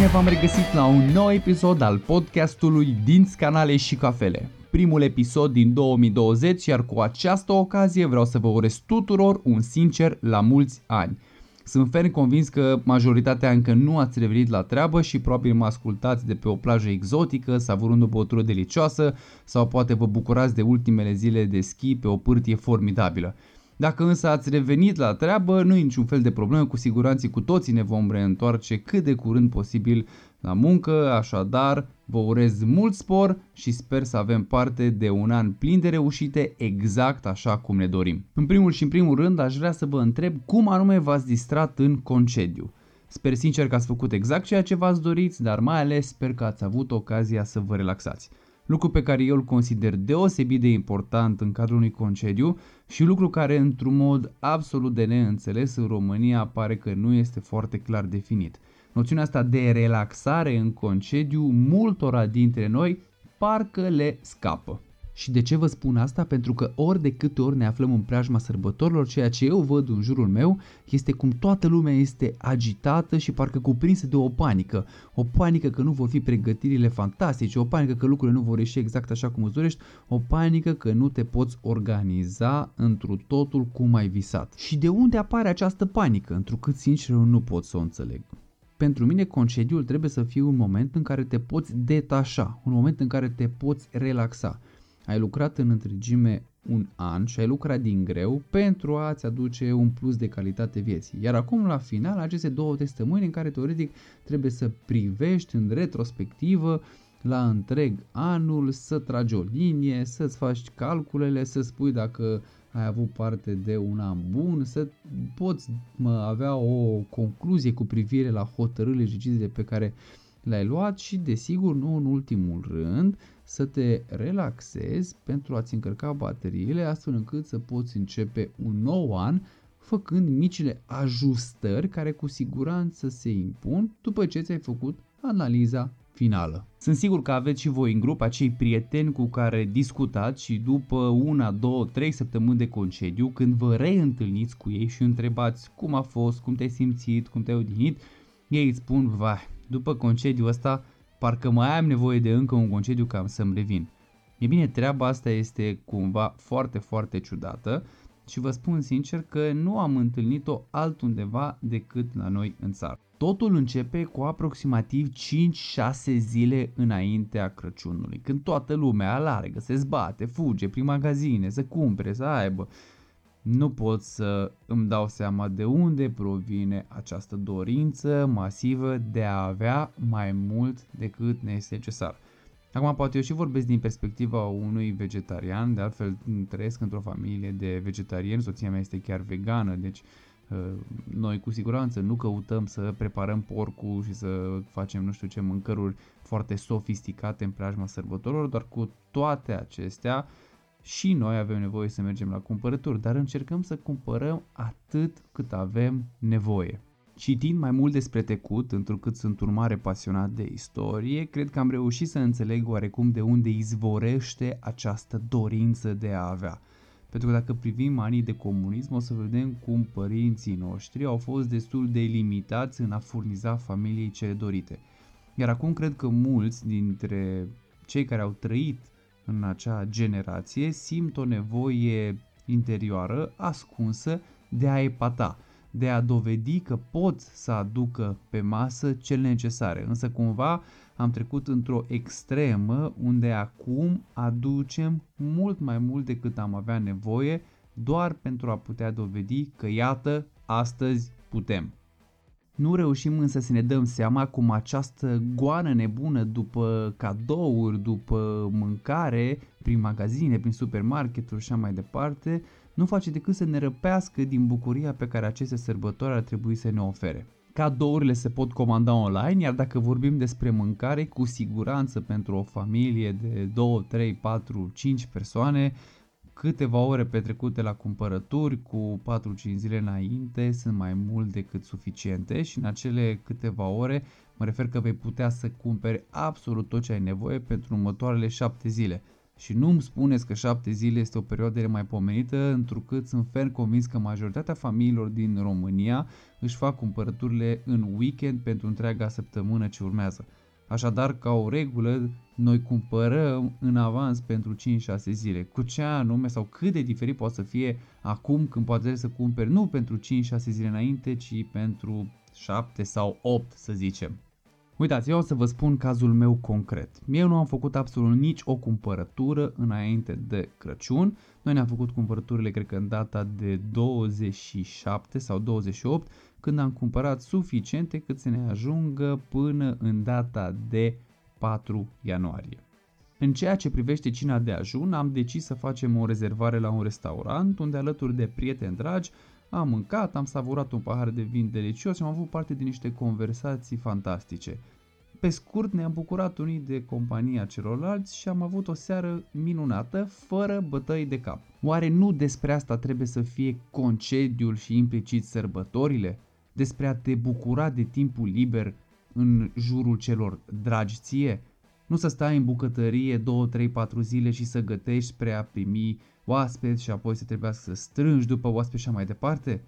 Bine v-am regăsit la un nou episod al podcastului Dinți, Canale și Cafele. Primul episod din 2020, iar cu această ocazie vreau să vă urez tuturor un sincer la mulți ani. Sunt ferm convins că majoritatea încă nu ați revenit la treabă și probabil mă ascultați de pe o plajă exotică, savurând o băutură delicioasă sau poate vă bucurați de ultimele zile de schi pe o pârtie formidabilă. Dacă însă ați revenit la treabă, nu e niciun fel de problemă, cu siguranță cu toții ne vom reîntoarce cât de curând posibil la muncă, așadar vă urez mult spor și sper să avem parte de un an plin de reușite exact așa cum ne dorim. În primul și în primul rând aș vrea să vă întreb cum anume v-ați distrat în concediu. Sper sincer că ați făcut exact ceea ce v-ați dorit, dar mai ales sper că ați avut ocazia să vă relaxați lucru pe care eu îl consider deosebit de important în cadrul unui concediu și lucru care într-un mod absolut de neînțeles în România pare că nu este foarte clar definit. Noțiunea asta de relaxare în concediu multora dintre noi parcă le scapă. Și de ce vă spun asta? Pentru că ori de câte ori ne aflăm în preajma sărbătorilor, ceea ce eu văd în jurul meu este cum toată lumea este agitată și parcă cuprinsă de o panică. O panică că nu vor fi pregătirile fantastice, o panică că lucrurile nu vor ieși exact așa cum îți dorești, o panică că nu te poți organiza întru totul cum ai visat. Și de unde apare această panică? Întrucât sincer nu pot să o înțeleg pentru mine concediul trebuie să fie un moment în care te poți detașa, un moment în care te poți relaxa ai lucrat în întregime un an și ai lucrat din greu pentru a-ți aduce un plus de calitate vieții. Iar acum, la final, aceste două testămâni în care teoretic trebuie să privești în retrospectivă la întreg anul, să tragi o linie, să-ți faci calculele, să spui dacă ai avut parte de un an bun, să poți mă, avea o concluzie cu privire la hotărârile și deciziile pe care le-ai luat și, desigur, nu în ultimul rând, să te relaxezi pentru a-ți încărca bateriile astfel încât să poți începe un nou an făcând micile ajustări care cu siguranță se impun după ce ți-ai făcut analiza finală. Sunt sigur că aveți și voi în grup acei prieteni cu care discutați și după una, două, trei săptămâni de concediu, când vă reîntâlniți cu ei și întrebați cum a fost, cum te-ai simțit, cum te-ai odihnit, ei îți spun, vai, după concediu ăsta parcă mai am nevoie de încă un concediu ca să-mi revin. E bine, treaba asta este cumva foarte, foarte ciudată și vă spun sincer că nu am întâlnit-o altundeva decât la noi în țară. Totul începe cu aproximativ 5-6 zile înaintea Crăciunului, când toată lumea alargă, se zbate, fuge prin magazine, să cumpere, să aibă nu pot să îmi dau seama de unde provine această dorință masivă de a avea mai mult decât ne este necesar. Acum poate eu și vorbesc din perspectiva unui vegetarian, de altfel trăiesc într-o familie de vegetariani, soția mea este chiar vegană, deci uh, noi cu siguranță nu căutăm să preparăm porcul și să facem nu știu ce mâncăruri foarte sofisticate în preajma sărbătorilor, doar cu toate acestea și noi avem nevoie să mergem la cumpărături, dar încercăm să cumpărăm atât cât avem nevoie. Citind mai mult despre trecut, întrucât sunt un mare pasionat de istorie, cred că am reușit să înțeleg oarecum de unde izvorește această dorință de a avea. Pentru că dacă privim anii de comunism, o să vedem cum părinții noștri au fost destul de limitați în a furniza familiei cele dorite. Iar acum cred că mulți dintre cei care au trăit în acea generație simt o nevoie interioară ascunsă de a epata, de a dovedi că pot să aducă pe masă cele necesare. Însă cumva am trecut într-o extremă unde acum aducem mult mai mult decât am avea nevoie doar pentru a putea dovedi că iată, astăzi putem. Nu reușim însă să ne dăm seama cum această goană nebună după cadouri, după mâncare, prin magazine, prin supermarketuri și așa mai departe, nu face decât să ne răpească din bucuria pe care aceste sărbători ar trebui să ne ofere. Cadourile se pot comanda online, iar dacă vorbim despre mâncare, cu siguranță pentru o familie de 2, 3, 4, 5 persoane, Câteva ore petrecute la cumpărături cu 4-5 zile înainte sunt mai mult decât suficiente și în acele câteva ore mă refer că vei putea să cumperi absolut tot ce ai nevoie pentru următoarele 7 zile. Și nu îmi spuneți că șapte zile este o perioadă mai pomenită, întrucât sunt ferm convins că majoritatea familiilor din România își fac cumpărăturile în weekend pentru întreaga săptămână ce urmează. Așadar, ca o regulă, noi cumpărăm în avans pentru 5-6 zile. Cu ce anume sau cât de diferit poate să fie acum când poate să cumperi nu pentru 5-6 zile înainte, ci pentru 7 sau 8 să zicem. Uitați, eu o să vă spun cazul meu concret. Eu nu am făcut absolut nici o cumpărătură înainte de Crăciun. Noi ne-am făcut cumpărăturile, cred că în data de 27 sau 28, când am cumpărat suficiente cât să ne ajungă până în data de 4 ianuarie. În ceea ce privește cina de ajun, am decis să facem o rezervare la un restaurant unde alături de prieteni dragi am mâncat, am savurat un pahar de vin delicios și am avut parte de niște conversații fantastice. Pe scurt, ne-am bucurat unii de compania celorlalți și am avut o seară minunată, fără bătăi de cap. Oare nu despre asta trebuie să fie concediul și implicit sărbătorile? Despre a te bucura de timpul liber în jurul celor dragi ție? Nu să stai în bucătărie 2, 3, 4 zile și să gătești spre a primi oaspeți și apoi să trebuiască să strângi după oaspeți și mai departe?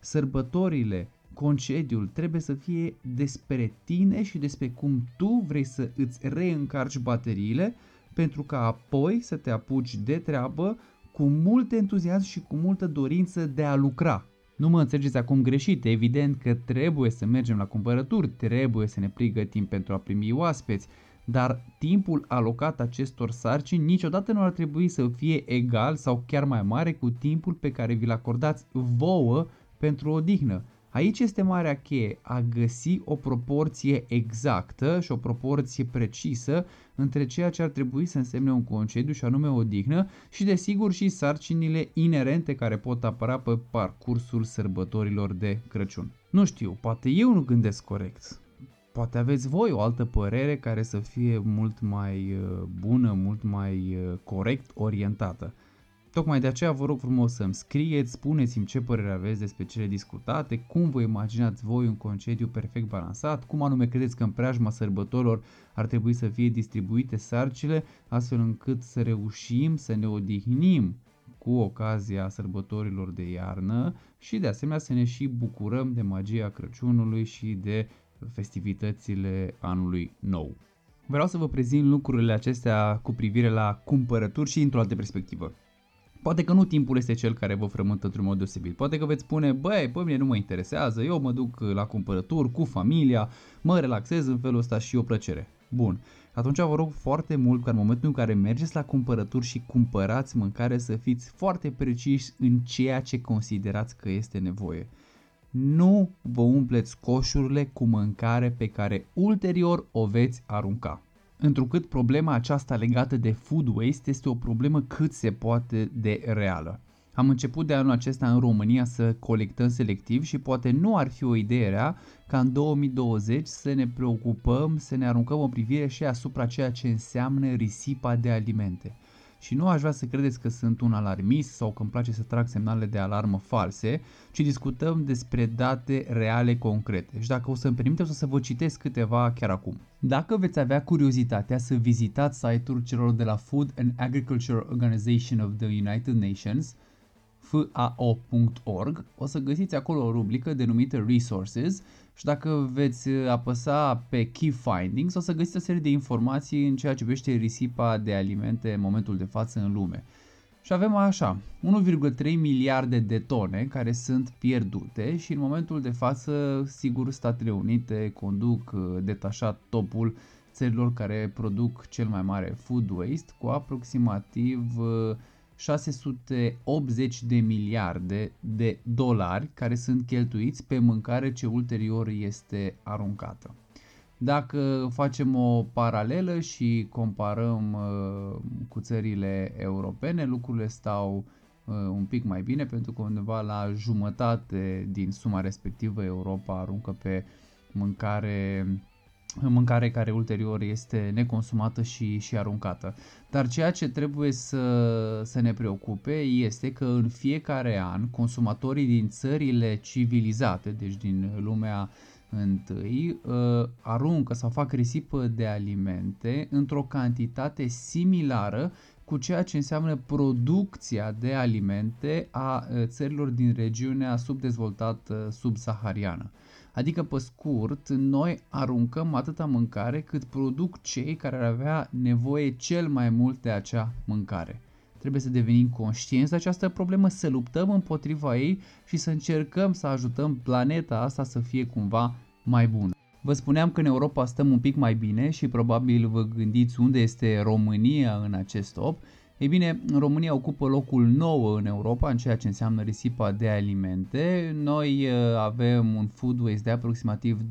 Sărbătorile, concediul trebuie să fie despre tine și despre cum tu vrei să îți reîncarci bateriile pentru ca apoi să te apuci de treabă cu mult entuziasm și cu multă dorință de a lucra. Nu mă înțelegeți acum greșit, evident că trebuie să mergem la cumpărături, trebuie să ne pregătim pentru a primi oaspeți, dar timpul alocat acestor sarcini niciodată nu ar trebui să fie egal sau chiar mai mare cu timpul pe care vi-l acordați vouă pentru odihnă. Aici este marea cheie, a găsi o proporție exactă și o proporție precisă între ceea ce ar trebui să însemne un concediu și anume o dignă și desigur și sarcinile inerente care pot apăra pe parcursul sărbătorilor de Crăciun. Nu știu, poate eu nu gândesc corect. Poate aveți voi o altă părere care să fie mult mai uh, bună, mult mai uh, corect orientată. Tocmai de aceea vă rog frumos să-mi scrieți, spuneți-mi ce părere aveți despre cele discutate, cum vă imaginați voi un concediu perfect balansat, cum anume credeți că în preajma sărbătorilor ar trebui să fie distribuite sarcile, astfel încât să reușim să ne odihnim cu ocazia sărbătorilor de iarnă și de asemenea să ne și bucurăm de magia Crăciunului și de festivitățile anului nou. Vreau să vă prezint lucrurile acestea cu privire la cumpărături și într-o altă perspectivă. Poate că nu timpul este cel care vă frământă într-un mod deosebit. Poate că veți spune, băi, pe mine nu mă interesează, eu mă duc la cumpărături cu familia, mă relaxez în felul ăsta și o plăcere. Bun, atunci vă rog foarte mult ca în momentul în care mergeți la cumpărături și cumpărați mâncare să fiți foarte preciși în ceea ce considerați că este nevoie. Nu vă umpleți coșurile cu mâncare pe care ulterior o veți arunca întrucât problema aceasta legată de food waste este o problemă cât se poate de reală. Am început de anul acesta în România să colectăm selectiv și poate nu ar fi o idee rea ca în 2020 să ne preocupăm, să ne aruncăm o privire și asupra ceea ce înseamnă risipa de alimente. Și nu aș vrea să credeți că sunt un alarmist sau că îmi place să trag semnale de alarmă false, ci discutăm despre date reale concrete. Și dacă o să-mi permiteți, o să vă citesc câteva chiar acum. Dacă veți avea curiozitatea să vizitați site-ul celor de la Food and Agriculture Organization of the United Nations, fao.org, o să găsiți acolo o rubrică denumită Resources și dacă veți apăsa pe Key Findings o să găsiți o serie de informații în ceea ce privește risipa de alimente în momentul de față în lume. Și avem așa, 1,3 miliarde de tone care sunt pierdute și în momentul de față, sigur, Statele Unite conduc uh, detașat topul țărilor care produc cel mai mare food waste cu aproximativ 680 de miliarde de dolari care sunt cheltuiți pe mâncare ce ulterior este aruncată. Dacă facem o paralelă și comparăm uh, cu țările europene, lucrurile stau uh, un pic mai bine pentru că undeva la jumătate din suma respectivă Europa aruncă pe mâncare mâncare care ulterior este neconsumată și, și aruncată. Dar ceea ce trebuie să, să ne preocupe este că în fiecare an consumatorii din țările civilizate, deci din lumea întâi, uh, aruncă sau fac risipă de alimente într-o cantitate similară cu ceea ce înseamnă producția de alimente a țărilor din regiunea subdezvoltată subsahariană. Adică, pe scurt, noi aruncăm atâta mâncare cât produc cei care ar avea nevoie cel mai mult de acea mâncare. Trebuie să devenim conștienți de această problemă, să luptăm împotriva ei și să încercăm să ajutăm planeta asta să fie cumva mai bună. Vă spuneam că în Europa stăm un pic mai bine și probabil vă gândiți unde este România în acest top. Ei bine, România ocupă locul 9 în Europa în ceea ce înseamnă risipa de alimente. Noi uh, avem un food waste de aproximativ 2,2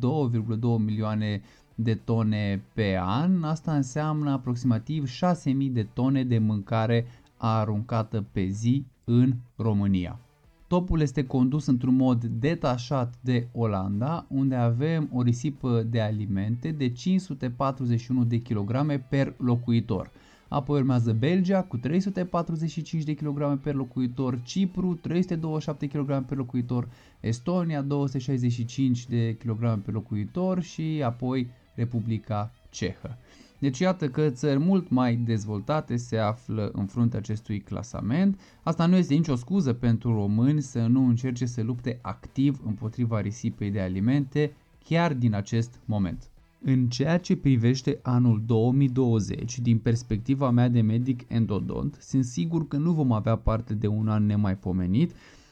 milioane de tone pe an. Asta înseamnă aproximativ 6.000 de tone de mâncare aruncată pe zi în România. Topul este condus într-un mod detașat de Olanda, unde avem o risipă de alimente de 541 de kg per locuitor. Apoi urmează Belgia cu 345 de kg per locuitor, Cipru 327 kg per locuitor, Estonia 265 de kg per locuitor și apoi Republica Cehă. Deci iată că țări mult mai dezvoltate se află în fruntea acestui clasament. Asta nu este nicio scuză pentru români să nu încerce să lupte activ împotriva risipei de alimente chiar din acest moment. În ceea ce privește anul 2020, din perspectiva mea de medic endodont, sunt sigur că nu vom avea parte de un an nemaipomenit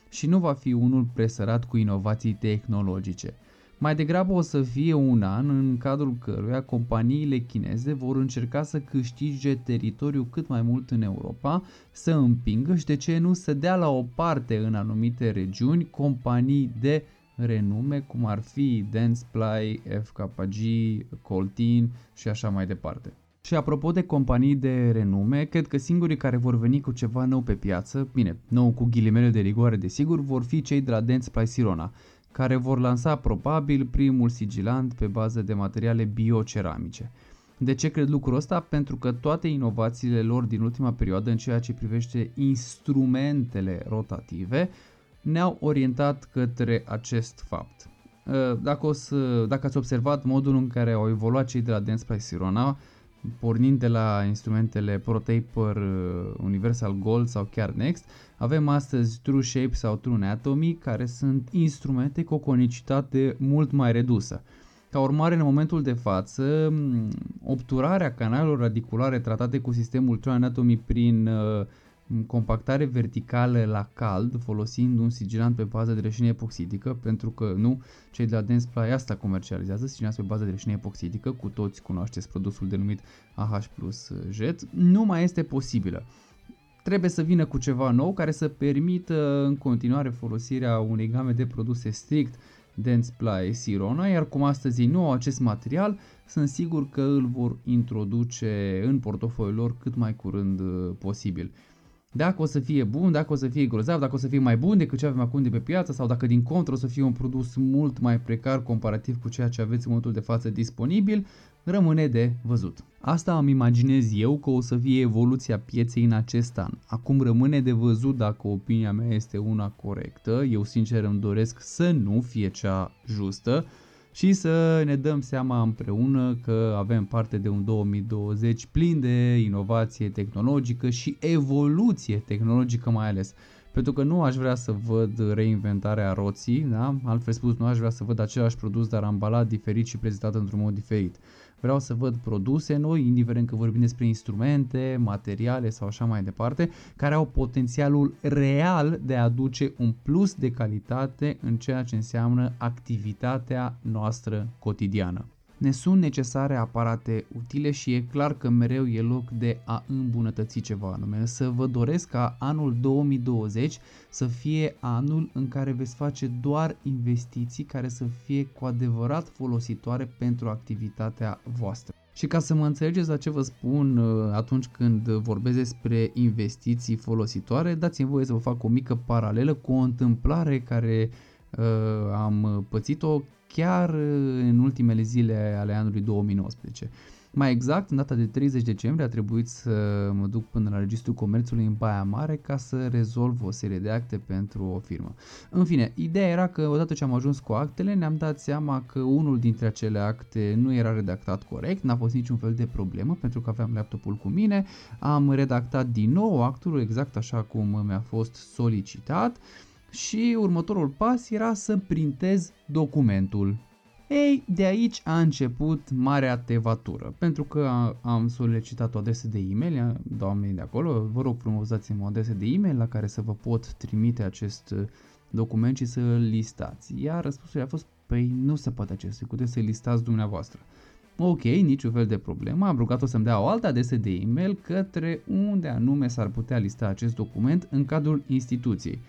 și nu va fi unul presărat cu inovații tehnologice. Mai degrabă o să fie un an în cadrul căruia companiile chineze vor încerca să câștige teritoriu cât mai mult în Europa, să împingă și de ce nu să dea la o parte în anumite regiuni companii de renume cum ar fi Dentsply, FKG, Coltin și așa mai departe. Și apropo de companii de renume, cred că singurii care vor veni cu ceva nou pe piață, bine, nou cu ghilimele de rigoare desigur, vor fi cei de la Dentsply Sirona, care vor lansa probabil primul sigilant pe bază de materiale bioceramice. De ce cred lucrul ăsta? Pentru că toate inovațiile lor din ultima perioadă în ceea ce privește instrumentele rotative ne-au orientat către acest fapt. Uh, dacă, o să, dacă ați observat modul în care au evoluat cei de la Dance by Sirona, pornind de la instrumentele ProTaper uh, Universal Gold sau chiar Next, avem astăzi True Shape sau True Anatomy, care sunt instrumente cu o conicitate mult mai redusă. Ca urmare, în momentul de față, obturarea canalelor radiculare tratate cu sistemul True Anatomy prin uh, compactare verticală la cald folosind un sigilant pe bază de reșină epoxidică pentru că nu, cei de la Dentsply asta comercializează sigilant pe bază de reșină epoxidică, cu toți cunoașteți produsul denumit AH plus Jet, nu mai este posibilă. Trebuie să vină cu ceva nou care să permită în continuare folosirea unei game de produse strict Dentsply Sirona, iar cum astăzi nu au acest material, sunt sigur că îl vor introduce în portofoliul lor cât mai curând uh, posibil dacă o să fie bun, dacă o să fie grozav, dacă o să fie mai bun decât ce avem acum de pe piață sau dacă din contră o să fie un produs mult mai precar comparativ cu ceea ce aveți în momentul de față disponibil, rămâne de văzut. Asta îmi imaginez eu că o să fie evoluția pieței în acest an. Acum rămâne de văzut dacă opinia mea este una corectă, eu sincer îmi doresc să nu fie cea justă, și să ne dăm seama împreună că avem parte de un 2020 plin de inovație tehnologică și evoluție tehnologică mai ales. Pentru că nu aș vrea să văd reinventarea roții, da? altfel spus nu aș vrea să văd același produs dar ambalat diferit și prezentat într-un mod diferit. Vreau să văd produse noi, indiferent că vorbim despre instrumente, materiale sau așa mai departe, care au potențialul real de a aduce un plus de calitate în ceea ce înseamnă activitatea noastră cotidiană. Ne sunt necesare aparate utile și e clar că mereu e loc de a îmbunătăți ceva anume. Să vă doresc ca anul 2020 să fie anul în care veți face doar investiții care să fie cu adevărat folositoare pentru activitatea voastră. Și ca să mă înțelegeți la ce vă spun uh, atunci când vorbesc despre investiții folositoare, dați-mi voie să vă fac o mică paralelă cu o întâmplare care uh, am pățit-o chiar uh, în ultimele zile ale anului 2019. Mai exact, în data de 30 decembrie a trebuit să mă duc până la Registrul Comerțului în Baia Mare ca să rezolv o serie de acte pentru o firmă. În fine, ideea era că odată ce am ajuns cu actele, ne-am dat seama că unul dintre acele acte nu era redactat corect, n-a fost niciun fel de problemă pentru că aveam laptopul cu mine, am redactat din nou actul exact așa cum mi-a fost solicitat și următorul pas era să printez documentul. Ei, de aici a început marea tevatură, pentru că am solicitat o adresă de e-mail, doamnei de acolo, vă rog frumos dați-mi o adresă de e-mail la care să vă pot trimite acest uh, document și să îl listați. Iar răspunsul a fost, păi nu se poate acest lucru, trebuie să listați dumneavoastră. Ok, niciun fel de problemă, am rugat-o să-mi dea o altă adresă de e-mail către unde anume s-ar putea lista acest document în cadrul instituției.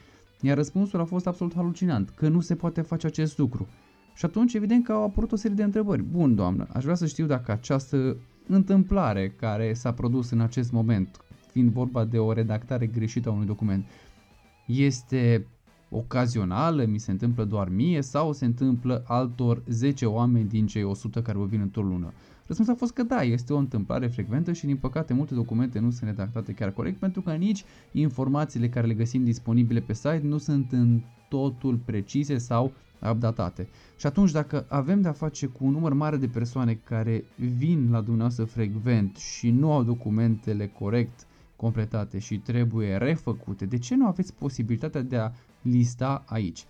Iar răspunsul a fost absolut halucinant, că nu se poate face acest lucru. Și atunci, evident că au apărut o serie de întrebări. Bun, doamnă, aș vrea să știu dacă această întâmplare care s-a produs în acest moment, fiind vorba de o redactare greșită a unui document, este ocazională, mi se întâmplă doar mie sau se întâmplă altor 10 oameni din cei 100 care vă vin într-o lună? Răspunsul a fost că da, este o întâmplare frecventă și din păcate multe documente nu sunt redactate chiar corect pentru că nici informațiile care le găsim disponibile pe site nu sunt în totul precise sau updatate. Și atunci dacă avem de-a face cu un număr mare de persoane care vin la dumneavoastră frecvent și nu au documentele corect completate și trebuie refăcute, de ce nu aveți posibilitatea de a lista aici?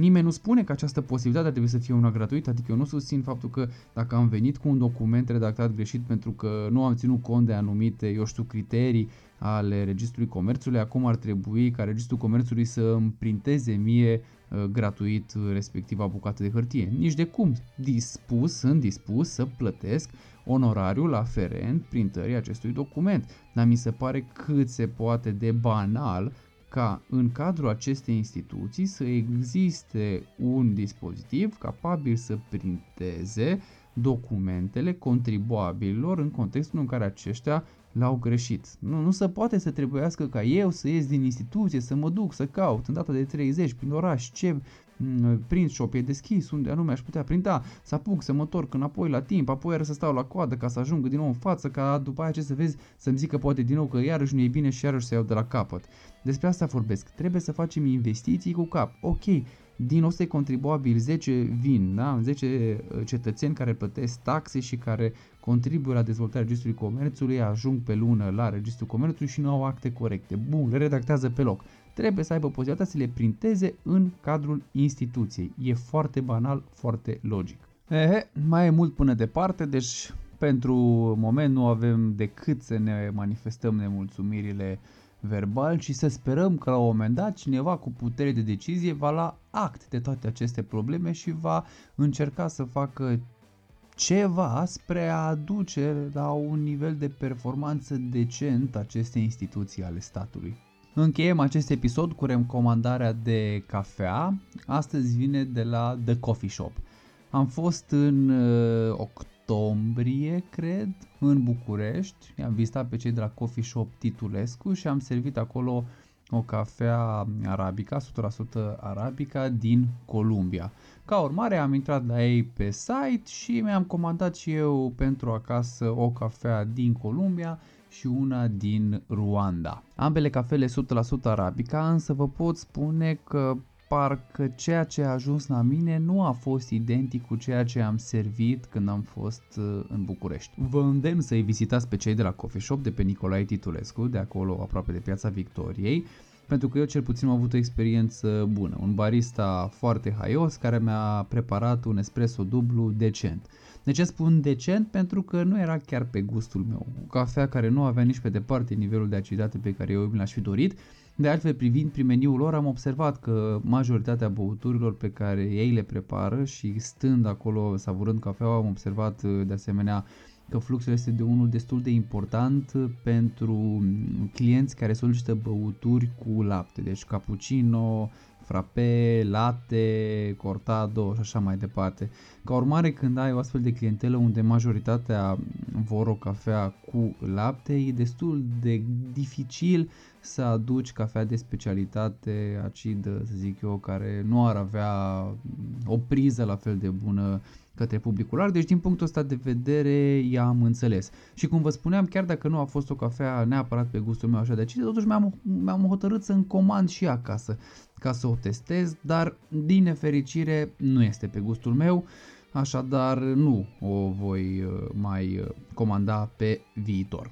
Nimeni nu spune că această posibilitate trebuie să fie una gratuită, adică eu nu susțin faptul că dacă am venit cu un document redactat greșit pentru că nu am ținut cont de anumite, eu știu, criterii ale Registrului Comerțului, acum ar trebui ca Registrul Comerțului să îmi printeze mie uh, gratuit respectiva bucată de hârtie. Nici de cum. Dispus, sunt dispus să plătesc onorariul aferent printării acestui document. Dar mi se pare cât se poate de banal ca în cadrul acestei instituții să existe un dispozitiv capabil să printeze documentele contribuabililor în contextul în care aceștia l-au greșit. Nu, nu se poate să trebuiască ca eu să ies din instituție, să mă duc, să caut în data de 30 prin oraș ce Mm, print shop e deschis, unde anume aș putea printa, să apuc, să mă întorc înapoi la timp, apoi ar să stau la coadă ca să ajung din nou în față, ca după aceea ce să vezi, să-mi zică poate din nou că iarăși nu e bine și iarăși să iau de la capăt. Despre asta vorbesc. Trebuie să facem investiții cu cap. Ok, din 100 contribuabili 10 vin, da? 10 uh, cetățeni care plătesc taxe și care contribuie la dezvoltarea registrului comerțului, ajung pe lună la registrul comerțului și nu au acte corecte. Bun, le redactează pe loc trebuie să aibă posibilitatea să le printeze în cadrul instituției. E foarte banal, foarte logic. Ehe, mai e mult până departe, deci pentru moment nu avem decât să ne manifestăm nemulțumirile verbal și să sperăm că la un moment dat cineva cu putere de decizie va lua act de toate aceste probleme și va încerca să facă ceva spre a aduce la un nivel de performanță decent aceste instituții ale statului. Încheiem acest episod cu recomandarea de cafea. Astăzi vine de la The Coffee Shop. Am fost în uh, octombrie, cred, în București. Am vizitat pe cei de la Coffee Shop Titulescu și am servit acolo o cafea arabica, 100% arabica din Columbia. Ca urmare am intrat la ei pe site și mi-am comandat și eu pentru acasă o cafea din Columbia și una din Ruanda. Ambele cafele 100% arabica, însă vă pot spune că parcă ceea ce a ajuns la mine nu a fost identic cu ceea ce am servit când am fost uh, în București. Vă îndemn să-i vizitați pe cei de la Coffee Shop de pe Nicolae Titulescu, de acolo aproape de Piața Victoriei, pentru că eu cel puțin am avut o experiență bună. Un barista foarte haios care mi-a preparat un espresso dublu decent. De ce spun decent? Pentru că nu era chiar pe gustul meu. O cafea care nu avea nici pe departe nivelul de aciditate pe care eu mi l-aș fi dorit. De altfel, privind prin meniul lor, am observat că majoritatea băuturilor pe care ei le prepară și stând acolo savurând cafeaua, am observat de asemenea că fluxul este de unul destul de important pentru clienți care solicită băuturi cu lapte, deci cappuccino, frappe, latte, cortado și așa mai departe. Ca urmare, când ai o astfel de clientelă unde majoritatea vor o cafea cu lapte, e destul de dificil să aduci cafea de specialitate, acidă, să zic eu, care nu ar avea o priză la fel de bună către publicul larg, deci din punctul ăsta de vedere i-am înțeles. Și cum vă spuneam, chiar dacă nu a fost o cafea neapărat pe gustul meu așa de acidă, totuși mi-am, mi-am hotărât să-mi comand și acasă ca să o testez, dar din nefericire nu este pe gustul meu, așadar nu o voi uh, mai uh, comanda pe viitor.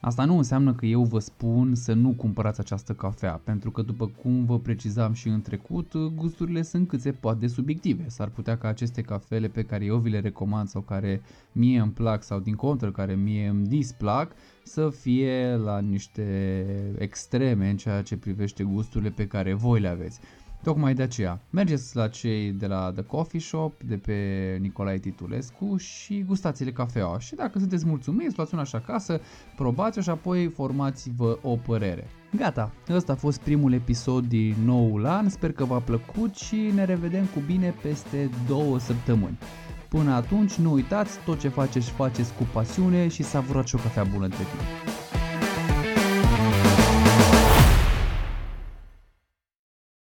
Asta nu înseamnă că eu vă spun să nu cumpărați această cafea, pentru că după cum vă precizam și în trecut, gusturile sunt cât se poate subiective. S-ar putea ca aceste cafele pe care eu vi le recomand sau care mie îmi plac sau din contră care mie îmi displac să fie la niște extreme în ceea ce privește gusturile pe care voi le aveți. Tocmai de aceea, mergeți la cei de la The Coffee Shop, de pe Nicolae Titulescu și gustați-le cafeaua. Și dacă sunteți mulțumiți, luați una așa acasă, probați-o și apoi formați-vă o părere. Gata, ăsta a fost primul episod din noul an, sper că v-a plăcut și ne revedem cu bine peste două săptămâni. Până atunci, nu uitați, tot ce faceți, faceți cu pasiune și savurați o cafea bună între timp.